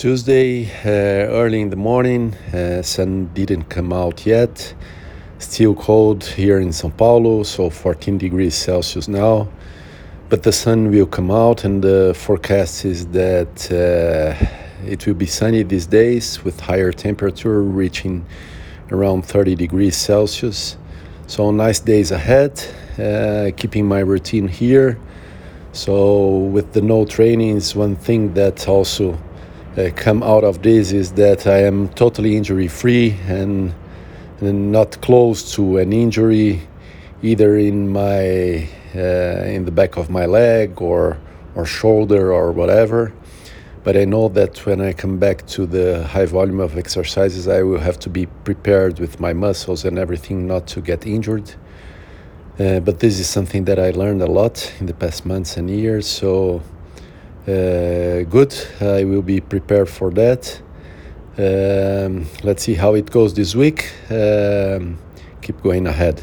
Tuesday, uh, early in the morning, uh, sun didn't come out yet. Still cold here in São Paulo, so 14 degrees Celsius now. But the sun will come out, and the forecast is that uh, it will be sunny these days with higher temperature reaching around 30 degrees Celsius. So, nice days ahead, uh, keeping my routine here. So, with the no training, is one thing that also come out of this is that I am totally injury free and, and, not close to an injury, either in my uh, in the back of my leg or or shoulder or whatever. But I know that when I come back to the high volume of exercises, I will have to be prepared with my muscles and everything not to get injured. Uh, but this is something that I learned a lot in the past months and years. So uh, good. I will be prepared for that. Um, let's see how it goes this week. Um, keep going ahead.